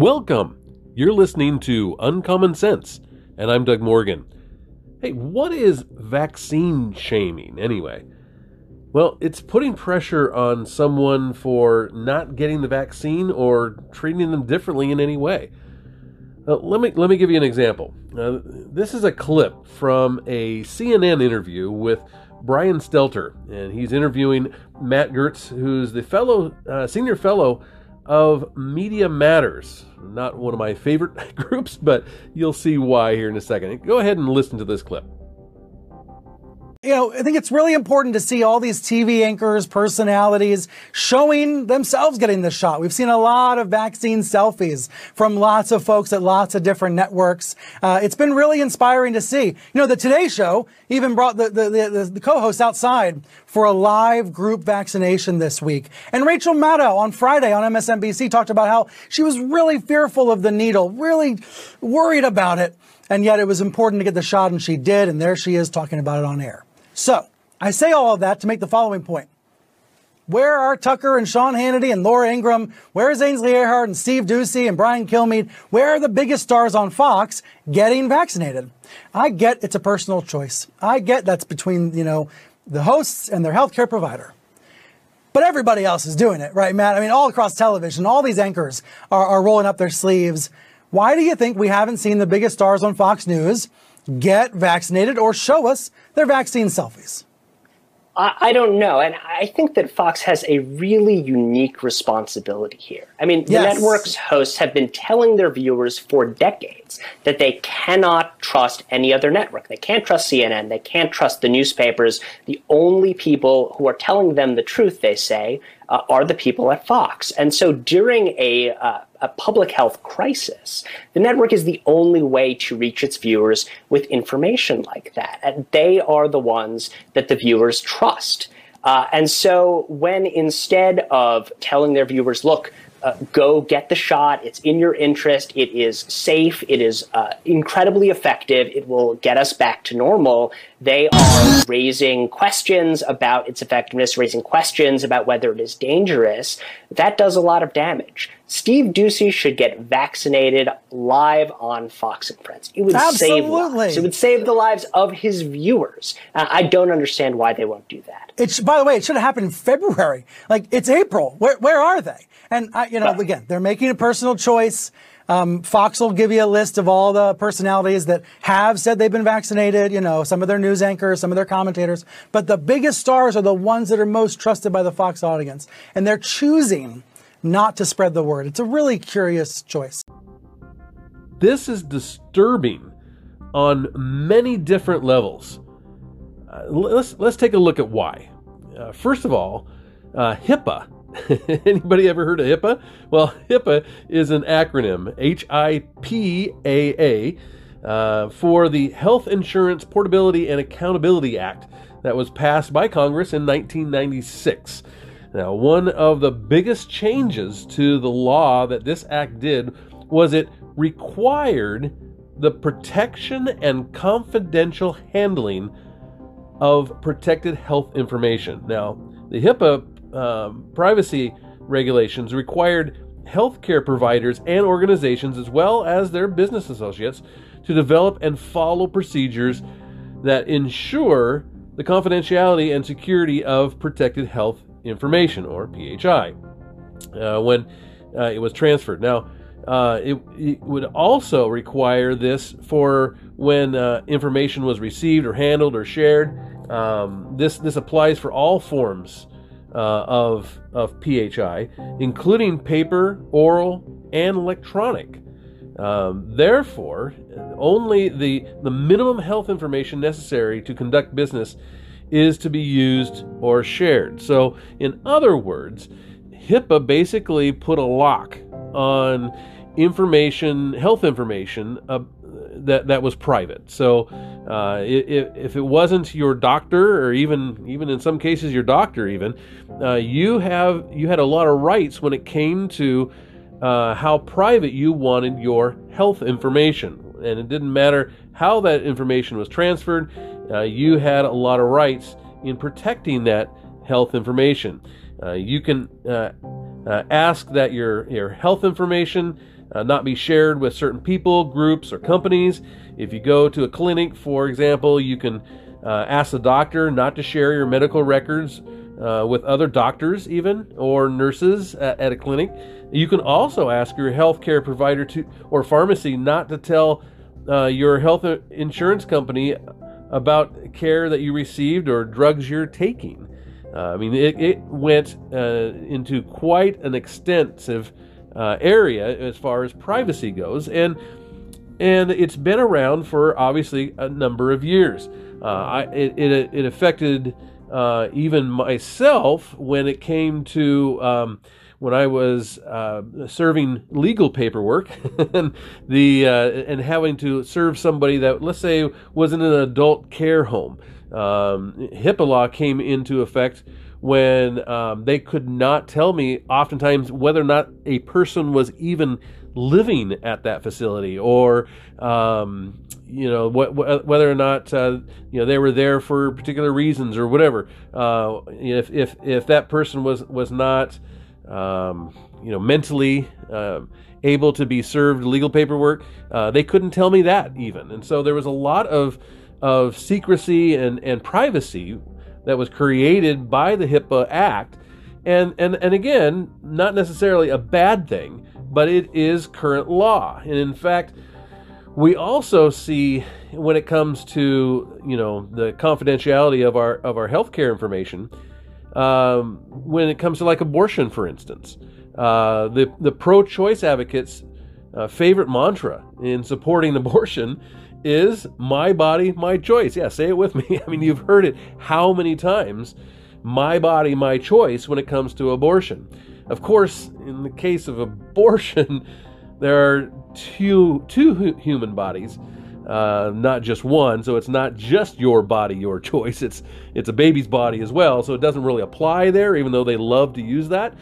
Welcome. You're listening to Uncommon Sense, and I'm Doug Morgan. Hey, what is vaccine shaming anyway? Well, it's putting pressure on someone for not getting the vaccine or treating them differently in any way. Uh, let me let me give you an example. Uh, this is a clip from a CNN interview with Brian Stelter, and he's interviewing Matt Gertz, who's the fellow uh, senior fellow of Media Matters. Not one of my favorite groups, but you'll see why here in a second. Go ahead and listen to this clip you know, I think it's really important to see all these TV anchors, personalities showing themselves getting the shot. We've seen a lot of vaccine selfies from lots of folks at lots of different networks. Uh, it's been really inspiring to see. You know, the Today Show even brought the, the, the, the co-host outside for a live group vaccination this week. And Rachel Maddow on Friday on MSNBC talked about how she was really fearful of the needle, really worried about it. And yet it was important to get the shot and she did. And there she is talking about it on air. So, I say all of that to make the following point. Where are Tucker and Sean Hannity and Laura Ingraham? Where is Ainsley Earhardt and Steve Doocy and Brian Kilmeade? Where are the biggest stars on Fox getting vaccinated? I get it's a personal choice. I get that's between, you know, the hosts and their healthcare provider. But everybody else is doing it, right, Matt? I mean, all across television, all these anchors are, are rolling up their sleeves. Why do you think we haven't seen the biggest stars on Fox News get vaccinated or show us their vaccine selfies? I, don't know. And I think that Fox has a really unique responsibility here. I mean, the yes. network's hosts have been telling their viewers for decades that they cannot trust any other network. They can't trust CNN. They can't trust the newspapers. The only people who are telling them the truth, they say, uh, are the people at Fox. And so during a, uh, a public health crisis, the network is the only way to reach its viewers with information like that. And they are the ones that the viewers trust. Uh, and so when instead of telling their viewers, look, uh, go get the shot. It's in your interest. It is safe. It is uh, incredibly effective. It will get us back to normal. They are raising questions about its effectiveness, raising questions about whether it is dangerous. That does a lot of damage. Steve Doocy should get vaccinated live on Fox and Friends. It would Absolutely. save lives. It would save the lives of his viewers. Uh, I don't understand why they won't do that. It's by the way, it should have happened in February. Like it's April. Where where are they? And I, you know, again, they're making a personal choice. Um, Fox will give you a list of all the personalities that have said they've been vaccinated, you know, some of their news anchors, some of their commentators. But the biggest stars are the ones that are most trusted by the Fox audience. And they're choosing not to spread the word. It's a really curious choice. This is disturbing on many different levels. Uh, let's, let's take a look at why. Uh, first of all, uh, HIPAA Anybody ever heard of HIPAA? Well, HIPAA is an acronym, H I P A A, uh, for the Health Insurance Portability and Accountability Act that was passed by Congress in 1996. Now, one of the biggest changes to the law that this act did was it required the protection and confidential handling of protected health information. Now, the HIPAA um, privacy regulations required healthcare providers and organizations, as well as their business associates, to develop and follow procedures that ensure the confidentiality and security of protected health information, or PHI, uh, when uh, it was transferred. Now, uh, it, it, would also require this for when uh, information was received or handled or shared. Um, this this applies for all forms uh, of, of PHI, including paper, oral, and electronic. Um, therefore, only the, the minimum health information necessary to conduct business is to be used or shared. So, in other words, HIPAA basically put a lock on information, health information uh, that that was private. So uh, if, if it wasn't your doctor, or even even in some cases your doctor, even uh, you have you had a lot of rights when it came to uh, how private you wanted your health information, and it didn't matter how that information was transferred. Uh, you had a lot of rights in protecting that health information. Uh, you can uh, ask that your your health information uh, not be shared with certain people, groups, or companies. If you go to a clinic, for example, you can uh, ask the doctor not to share your medical records uh, with other doctors, even or nurses at, at, a clinic. You can also ask your healthcare provider to or pharmacy not to tell uh, your health insurance company about care that you received or drugs you're taking. Uh, I mean, it, it went uh, into quite an extensive uh, area as far as privacy goes, and and it's been around for obviously a number of years. Uh, I, it, it, it affected uh, even myself when it came to um, when I was uh, serving legal paperwork and the uh, and having to serve somebody that let's say was in an adult care home. Um, HIPAA law came into effect when um, they could not tell me oftentimes whether or not a person was even living at that facility or um, you know wh- wh- whether or not uh, you know they were there for particular reasons or whatever uh, if, if if that person was was not um, you know mentally uh, able to be served legal paperwork uh, they couldn't tell me that even and so there was a lot of of secrecy and, and privacy that was created by the HIPAA Act. And, and, and again, not necessarily a bad thing, but it is current law. And in fact, we also see when it comes to you know the confidentiality of our of our healthcare information, um, when it comes to like abortion, for instance, uh, the the pro-choice advocates' uh, favorite mantra in supporting abortion is my body, my choice. Yeah, say it with me. I mean, you've heard it how many times? My body, my choice when it comes to abortion. Of course, in the case of abortion, there are two two human bodies, uh, not just one. So it's not just your body, your choice. It's it's a baby's body as well. So it doesn't really apply there, even though they love to use that.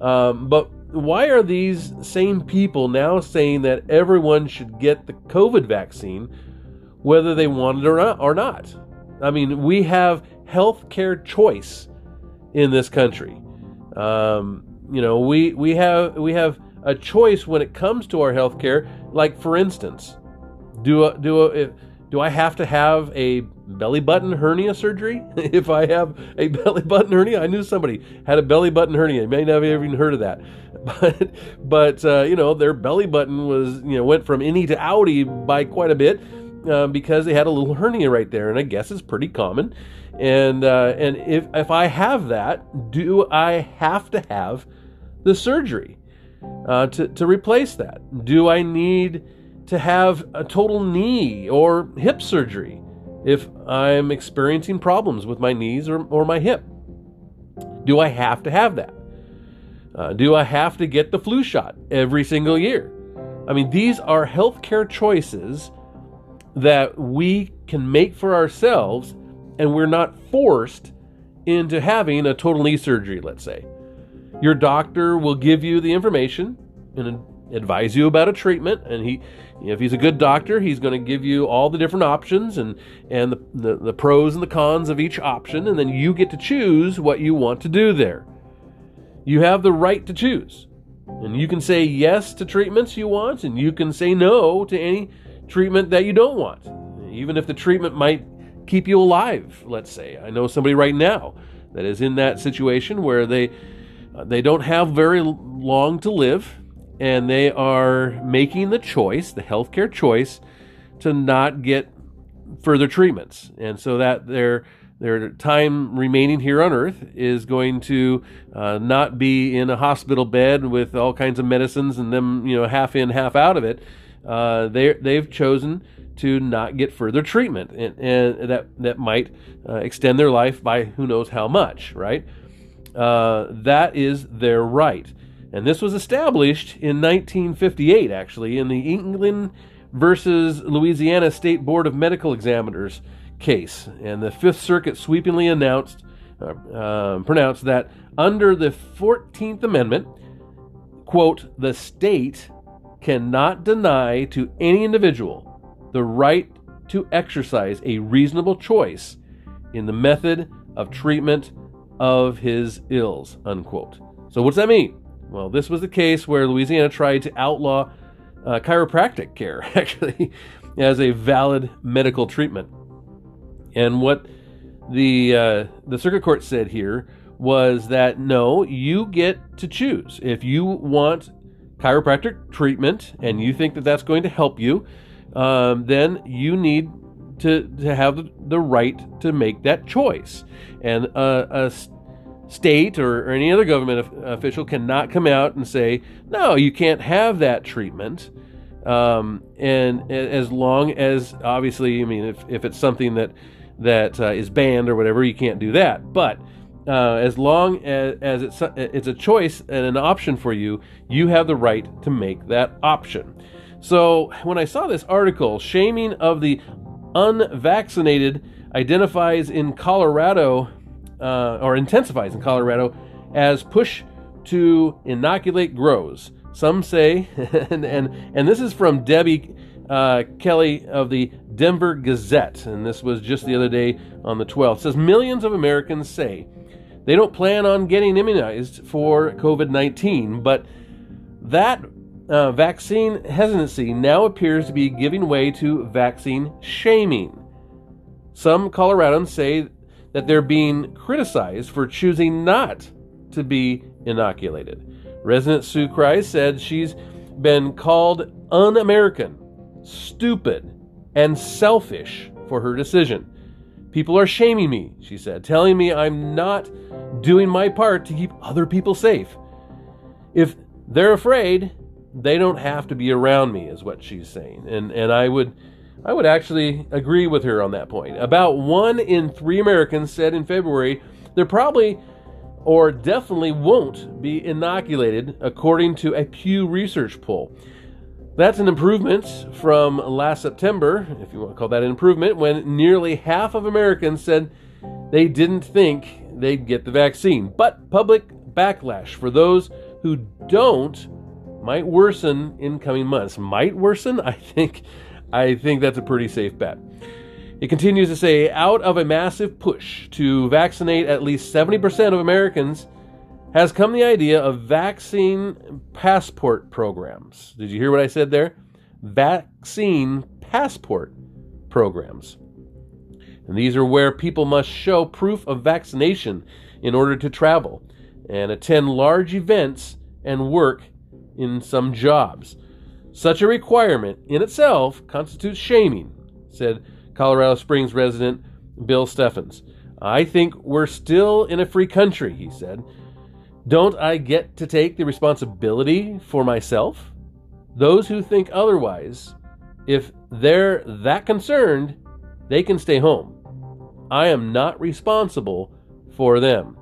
Um, but why are these same people now saying that everyone should get the COVID vaccine, whether they want it or not? Or not? I mean, we have health care choice in this country. Um, you know, we we have we have a choice when it comes to our health care. Like for instance, do a, do a, do I have to have a belly button hernia surgery if I have a belly button hernia? I knew somebody had a belly button hernia. You may not have even heard of that but but uh, you know their belly button was you know went from innie to outie by quite a bit uh, because they had a little hernia right there, and I guess it's pretty common. And uh, and if if I have that, do I have to have the surgery uh, to to replace that? Do I need to have a total knee or hip surgery if I'm experiencing problems with my knees or, or my hip? Do I have to have that? Uh, do I have to get the flu shot every single year? I mean, these are healthcare choices that we can make for ourselves, and we're not forced into having a total knee surgery, let's say. Your doctor will give you the information and advise you about a treatment, and he, if he's a good doctor, he's going to give you all the different options and and the, the, the pros and the cons of each option, and then you get to choose what you want to do there. You have the right to choose. And you can say yes to treatments you want, and you can say no to any treatment that you don't want, even if the treatment might keep you alive, let's say. I know somebody right now that is in that situation where they uh, they don't have very long to live and they are making the choice, the healthcare choice to not get further treatments. And so that they're their time remaining here on earth is going to uh, not be in a hospital bed with all kinds of medicines and them, you know, half in, half out of it. Uh, they they've chosen to not get further treatment, and, and that that might uh, extend their life by who knows how much, right? Uh, that is their right, and this was established in 1958, actually, in the England versus Louisiana State Board of Medical Examiners case, and the Fifth Circuit sweepingly announced, uh, uh, pronounced that under the 14th Amendment, quote, the state cannot deny to any individual the right to exercise a reasonable choice in the method of treatment of his ills, unquote. So, what's that mean? Well, this was the case where Louisiana tried to outlaw uh, chiropractic care, actually, as a valid medical treatment. And what the uh, the circuit court said here was that no, you get to choose if you want chiropractic treatment and you think that that's going to help you, um, then you need to to have the right to make that choice. And uh, a state or, or, any other government official cannot come out and say, no, you can't have that treatment. Um, and as long as, obviously, I mean, if, if it's something that that uh, is banned or whatever, you can't do that. But uh, as long as, as it's it's a choice and an option for you, you have the right to make that option. So when I saw this article, shaming of the unvaccinated identifies in Colorado uh, or intensifies in Colorado as push to inoculate grows. Some say, and, and, and this is from Debbie uh, Kelly of the Denver Gazette, and this was just the other day on the 12th. It says millions of Americans say they don't plan on getting immunized for COVID 19, but that uh, vaccine hesitancy now appears to be giving way to vaccine shaming. Some Coloradans say that they're being criticized for choosing not to be inoculated. Resident Sue Christ said she's been called un American, stupid, and selfish for her decision. People are shaming me, she said, telling me I'm not doing my part to keep other people safe. If they're afraid, they don't have to be around me, is what she's saying. And, and I would I would actually agree with her on that point. About one in three Americans said in February they're probably or definitely won't be inoculated, according to a Pew Research poll. That's an improvement from last September, if you want to call that an improvement, when nearly half of Americans said they didn't think they'd get the vaccine. But public backlash for those who don't might worsen in coming months. Might worsen? I think I think that's a pretty safe bet. It continues to say out of a massive push to vaccinate at least 70% of Americans has come the idea of vaccine passport programs. Did you hear what I said there? Vaccine passport programs. And these are where people must show proof of vaccination in order to travel and attend large events and work in some jobs. Such a requirement in itself constitutes shaming, said Colorado Springs resident Bill Steffens. I think we're still in a free country, he said. Don't I get to take the responsibility for myself? Those who think otherwise, if they're that concerned, they can stay home. I am not responsible for them.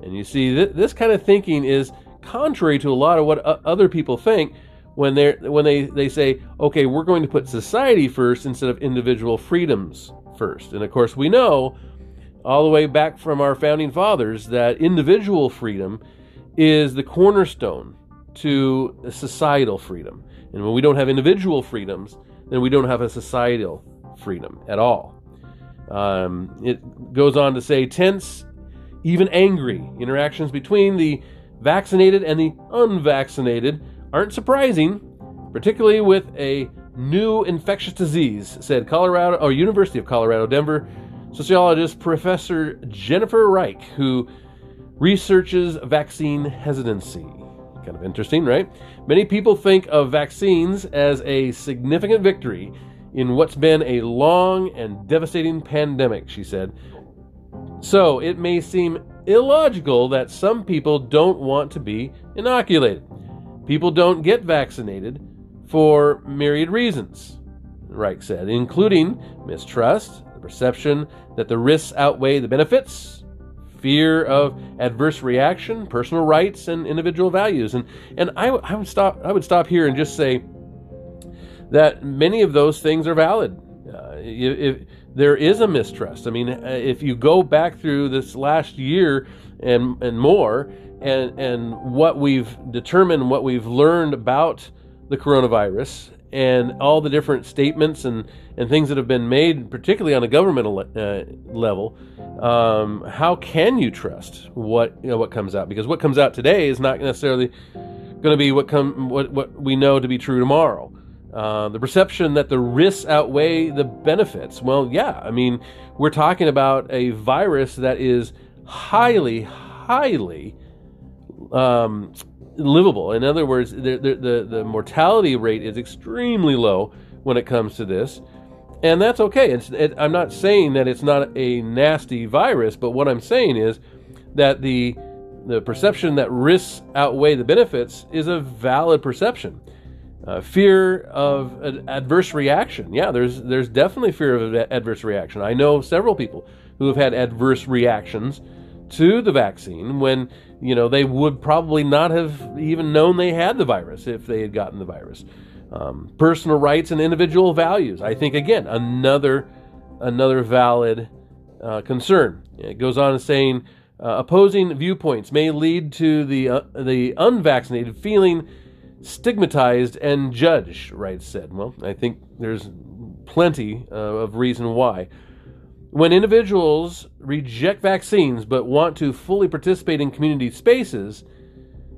And you see, th- this kind of thinking is contrary to a lot of what other people think when they when they they say, okay, we're going to put society first instead of individual freedoms first. And of course, we know all the way back from our founding fathers that individual freedom is the cornerstone to societal freedom. And when we don't have individual freedoms, then we don't have a societal freedom at all. Um, it goes on to say tense, even angry interactions between the vaccinated and the unvaccinated aren't surprising, particularly with a new infectious disease, said Colorado or University of Colorado Denver sociologist Professor Jennifer Reich, who researches vaccine hesitancy. Kind of interesting, right? Many people think of vaccines as a significant victory in what's been a long and devastating pandemic, she said. So it may seem illogical that some people don't want to be inoculated. People don't get vaccinated for myriad reasons, Reich said, including mistrust, the perception that the risks outweigh the benefits, fear of adverse reaction, personal rights, and individual values. And and I, I would stop I would stop here and just say that many of those things are valid. Uh, if, there is a mistrust, I mean, uh, if you go back through this last year and and more, and and what we've determined, what we've learned about the coronavirus, and all the different statements and and things that have been made, particularly on a governmental uh, level, um, how can you trust what you know what comes out? Because what comes out today is not necessarily going to be what come what what we know to be true tomorrow. Uh, the perception that the risks outweigh the benefits. Well, yeah, I mean, we're talking about a virus that is highly, highly um, livable. In other words, the, the, the mortality rate is extremely low when it comes to this. And that's okay. It, I'm not saying that it's not a nasty virus, but what I'm saying is that the the perception that risks outweigh the benefits is a valid perception. Uh, fear of an adverse reaction. Yeah, there's there's definitely fear of adverse reaction. I know several people who have had adverse reactions to the vaccine when you know they would probably not have even known they had the virus if they had gotten the virus. Um, personal rights and individual values. I think again another another valid uh, concern. It goes on saying uh, opposing viewpoints may lead to the uh, the unvaccinated feeling stigmatized and judged, Reich said. Well, I think there's plenty uh, of reason why. When individuals reject vaccines but want to fully participate in community spaces,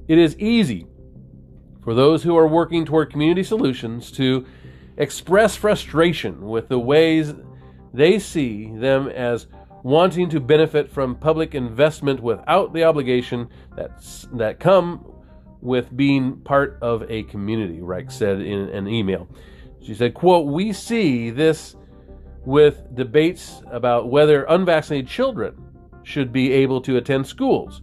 it is easy for those who are working toward community solutions to express frustration with the ways they see them as wanting to benefit from public investment without the obligation that that come with being part of a community, Reich said in an email. She said, quote, We see this with debates about whether unvaccinated children should be able to attend schools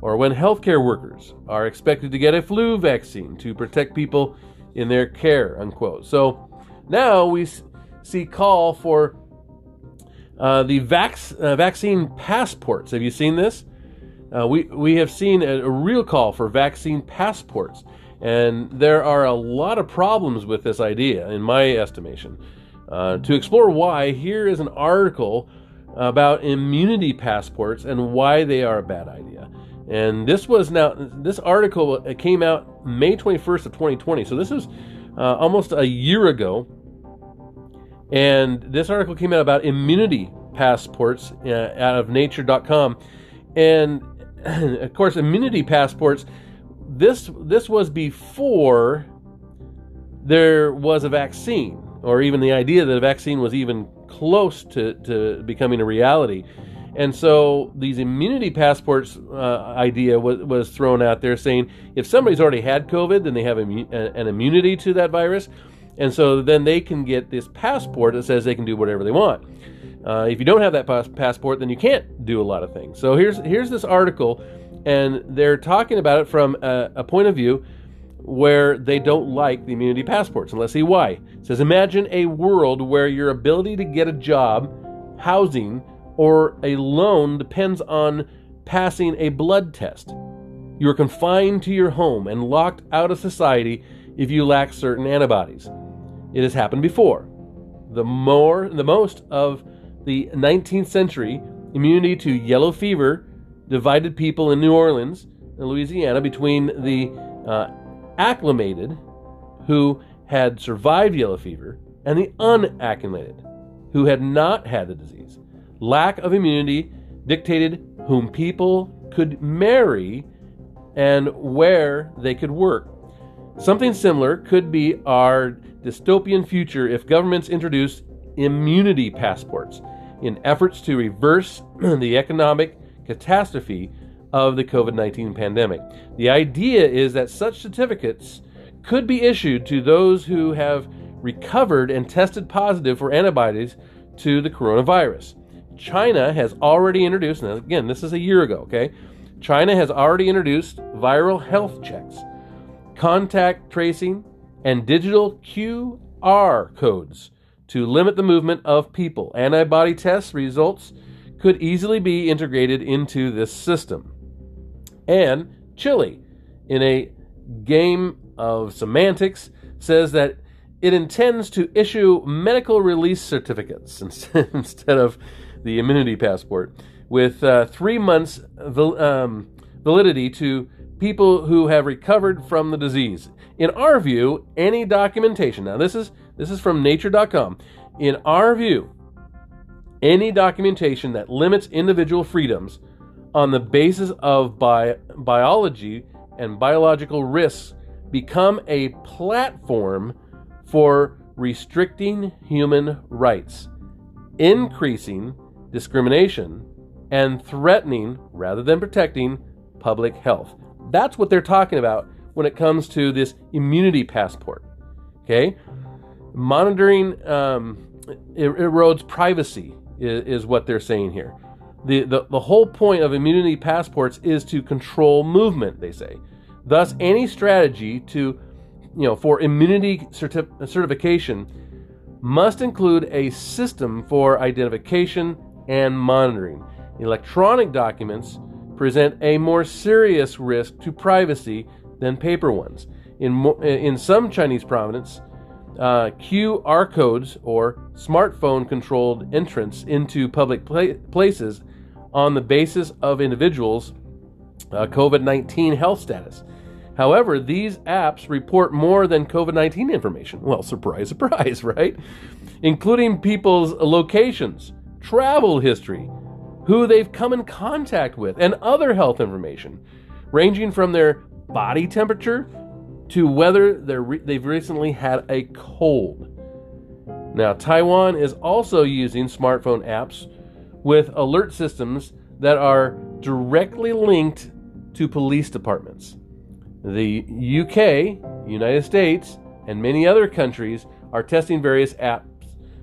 or when healthcare workers are expected to get a flu vaccine to protect people in their care, unquote. So now we see call for uh, the uh, vaccine passports. Have you seen this? Uh, we, we have seen a, a, real call for vaccine passports, and there are a lot of problems with this idea, in my estimation. Uh, to explore why, here is an article about immunity passports and why they are a bad idea. And this was now this article came out May 21st of 2020, so this is uh, almost a year ago. And this article came out about immunity passports uh, out of Nature.com, and of course, immunity passports. This this was before there was a vaccine, or even the idea that a vaccine was even close to, to becoming a reality. And so these immunity passports uh, idea was, was thrown out there saying if somebody's already had COVID, then they have immu- an immunity to that virus. And so then they can get this passport that says they can do whatever they want. Uh, if you don't have that pas- passport, then you can't do a lot of things. So here's here's this article, and they're talking about it from a, a point of view where they don't like the immunity passports. And let's see why. It says Imagine a world where your ability to get a job, housing, or a loan depends on passing a blood test. You are confined to your home and locked out of society if you lack certain antibodies. It has happened before. The more, the most of the 19th century, immunity to yellow fever divided people in New Orleans and Louisiana between the uh, acclimated, who had survived yellow fever, and the unacclimated, who had not had the disease. Lack of immunity dictated whom people could marry and where they could work. Something similar could be our dystopian future if governments introduced immunity passports in efforts to reverse the economic catastrophe of the COVID 19 pandemic. The idea is that such certificates could be issued to those who have recovered and tested positive for antibodies to the coronavirus. China has already introduced, and again, this is a year ago, okay? China has already introduced viral health checks, contact tracing, and digital QR codes to limit the movement of people. Antibody test results could easily be integrated into this system. And Chile, in a game of semantics, says that it intends to issue medical release certificates instead of the immunity passport with uh, three months um, validity to people who have recovered from the disease. In our view, any documentation, now this is this is from nature.com. In our view, any documentation that limits individual freedoms on the basis of bi- biology and biological risks become a platform for restricting human rights, increasing discrimination, and threatening, rather than protecting, public health. That's what they're talking about when it comes to this immunity passport. Okay? Monitoring um, erodes privacy, is, is, what they're saying here. The, the, the whole point of immunity passports is to control movement, they say. Thus, any strategy to, you know, for immunity certif- certification must include a system for identification and monitoring. Electronic documents present a more serious risk to privacy than paper ones. In, mo- in some Chinese province, uh, QR codes or smartphone controlled entrance into public pla- places on the basis of individuals' uh, COVID 19 health status. However, these apps report more than COVID 19 information. Well, surprise, surprise, right? Including people's locations, travel history, who they've come in contact with, and other health information, ranging from their body temperature to whether re- they've recently had a cold. Now, Taiwan is also using smartphone apps with alert systems that are directly linked to police departments. The UK, United States, and many other countries are testing various apps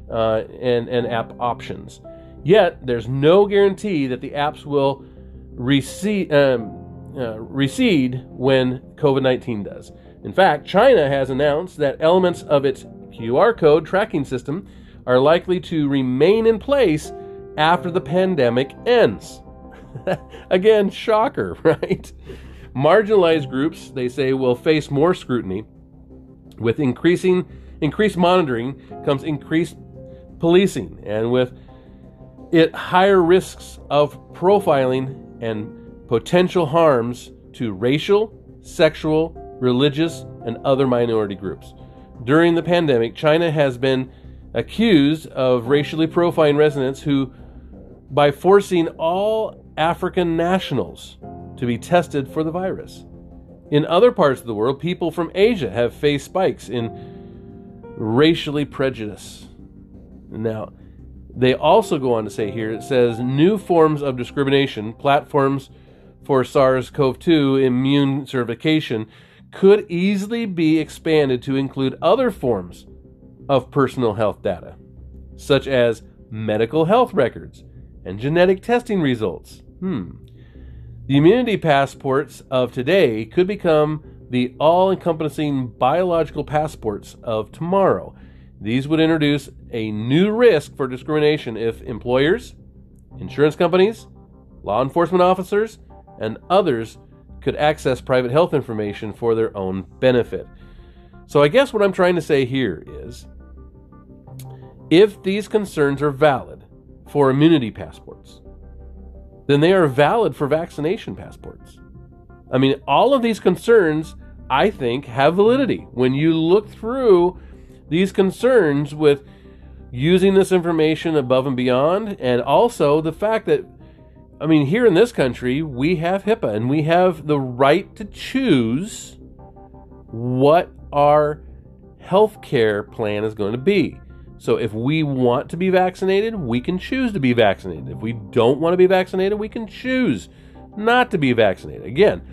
uh, and, and app options. Yet, there's no guarantee that the apps will recede, um, uh, recede when COVID 19 does. In fact, China has announced that elements of its QR code tracking system are likely to remain in place after the pandemic ends. Again, shocker, right? Marginalized groups, they say, will face more scrutiny. With increasing increased monitoring comes increased policing, and with it higher risks of profiling and potential harms to racial, sexual, religious, and other minority groups. During the pandemic, China has been accused of racially profiling residents who, by forcing all African nationals to be tested for the virus. In other parts of the world, people from Asia have faced spikes in racially prejudice. Now, they also go on to say here it says new forms of discrimination, platforms for SARS CoV 2 immune certification could easily be expanded to include other forms of personal health data, such as medical health records and genetic testing results. Hmm. The immunity passports of today could become the all encompassing biological passports of tomorrow. These would introduce a new risk for discrimination if employers, insurance companies, law enforcement officers, and others could access private health information for their own benefit. So, I guess what I'm trying to say here is if these concerns are valid for immunity passports, then they are valid for vaccination passports. I mean, all of these concerns, I think, have validity. When you look through these concerns with using this information above and beyond, and also the fact that I mean, here in this country, we have HIPAA and we have the right to choose what our health care plan is going to be. So if we want to be vaccinated, we can choose to be vaccinated. If we don't want to be vaccinated, we can choose not to be vaccinated. Again,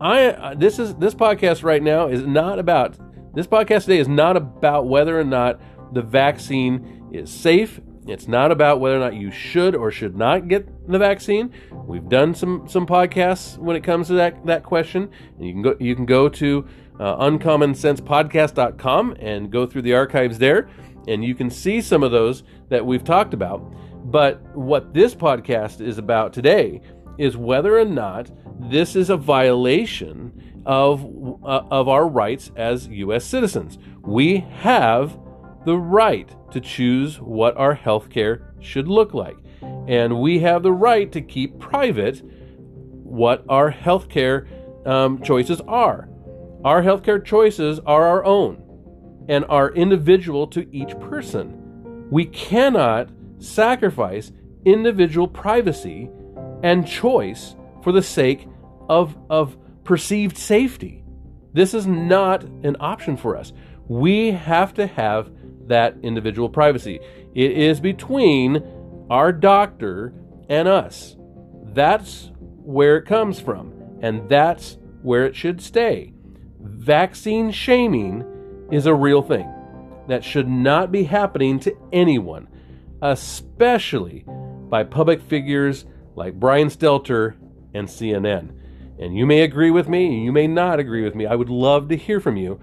I this is this podcast right now is not about this podcast today is not about whether or not the vaccine is safe it's not about whether or not you should or should not get the vaccine. We've done some some podcasts when it comes to that that question, and you can go you can go to uh, uncommonsensepodcast.com and go through the archives there, and you can see some of those that we've talked about. But what this podcast is about today is whether or not this is a violation of uh, of our rights as U.S. citizens. We have the right to choose what our healthcare should look like. And we have the right to keep private what our healthcare um, choices are. Our healthcare choices are our own and are individual to each person. We cannot sacrifice individual privacy and choice for the sake of, of perceived safety. This is not an option for us. We have to have that individual privacy. It is between our doctor and us. That's where it comes from, and that's where it should stay. Vaccine shaming is a real thing that should not be happening to anyone, especially by public figures like Brian Stelter and CNN. And you may agree with me, you may not agree with me. I would love to hear from you.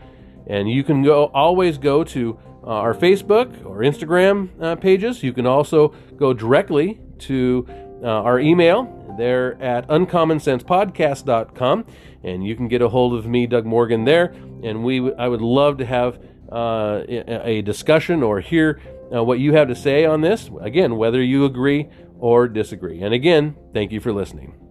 And you can go always go to uh, our Facebook or Instagram uh, pages. You can also go directly to uh, our email. They're at uncommonsensepodcast.com, and you can get a hold of me, Doug Morgan, there. And we, I would love to have uh, a discussion or hear uh, what you have to say on this. Again, whether you agree or disagree. And again, thank you for listening.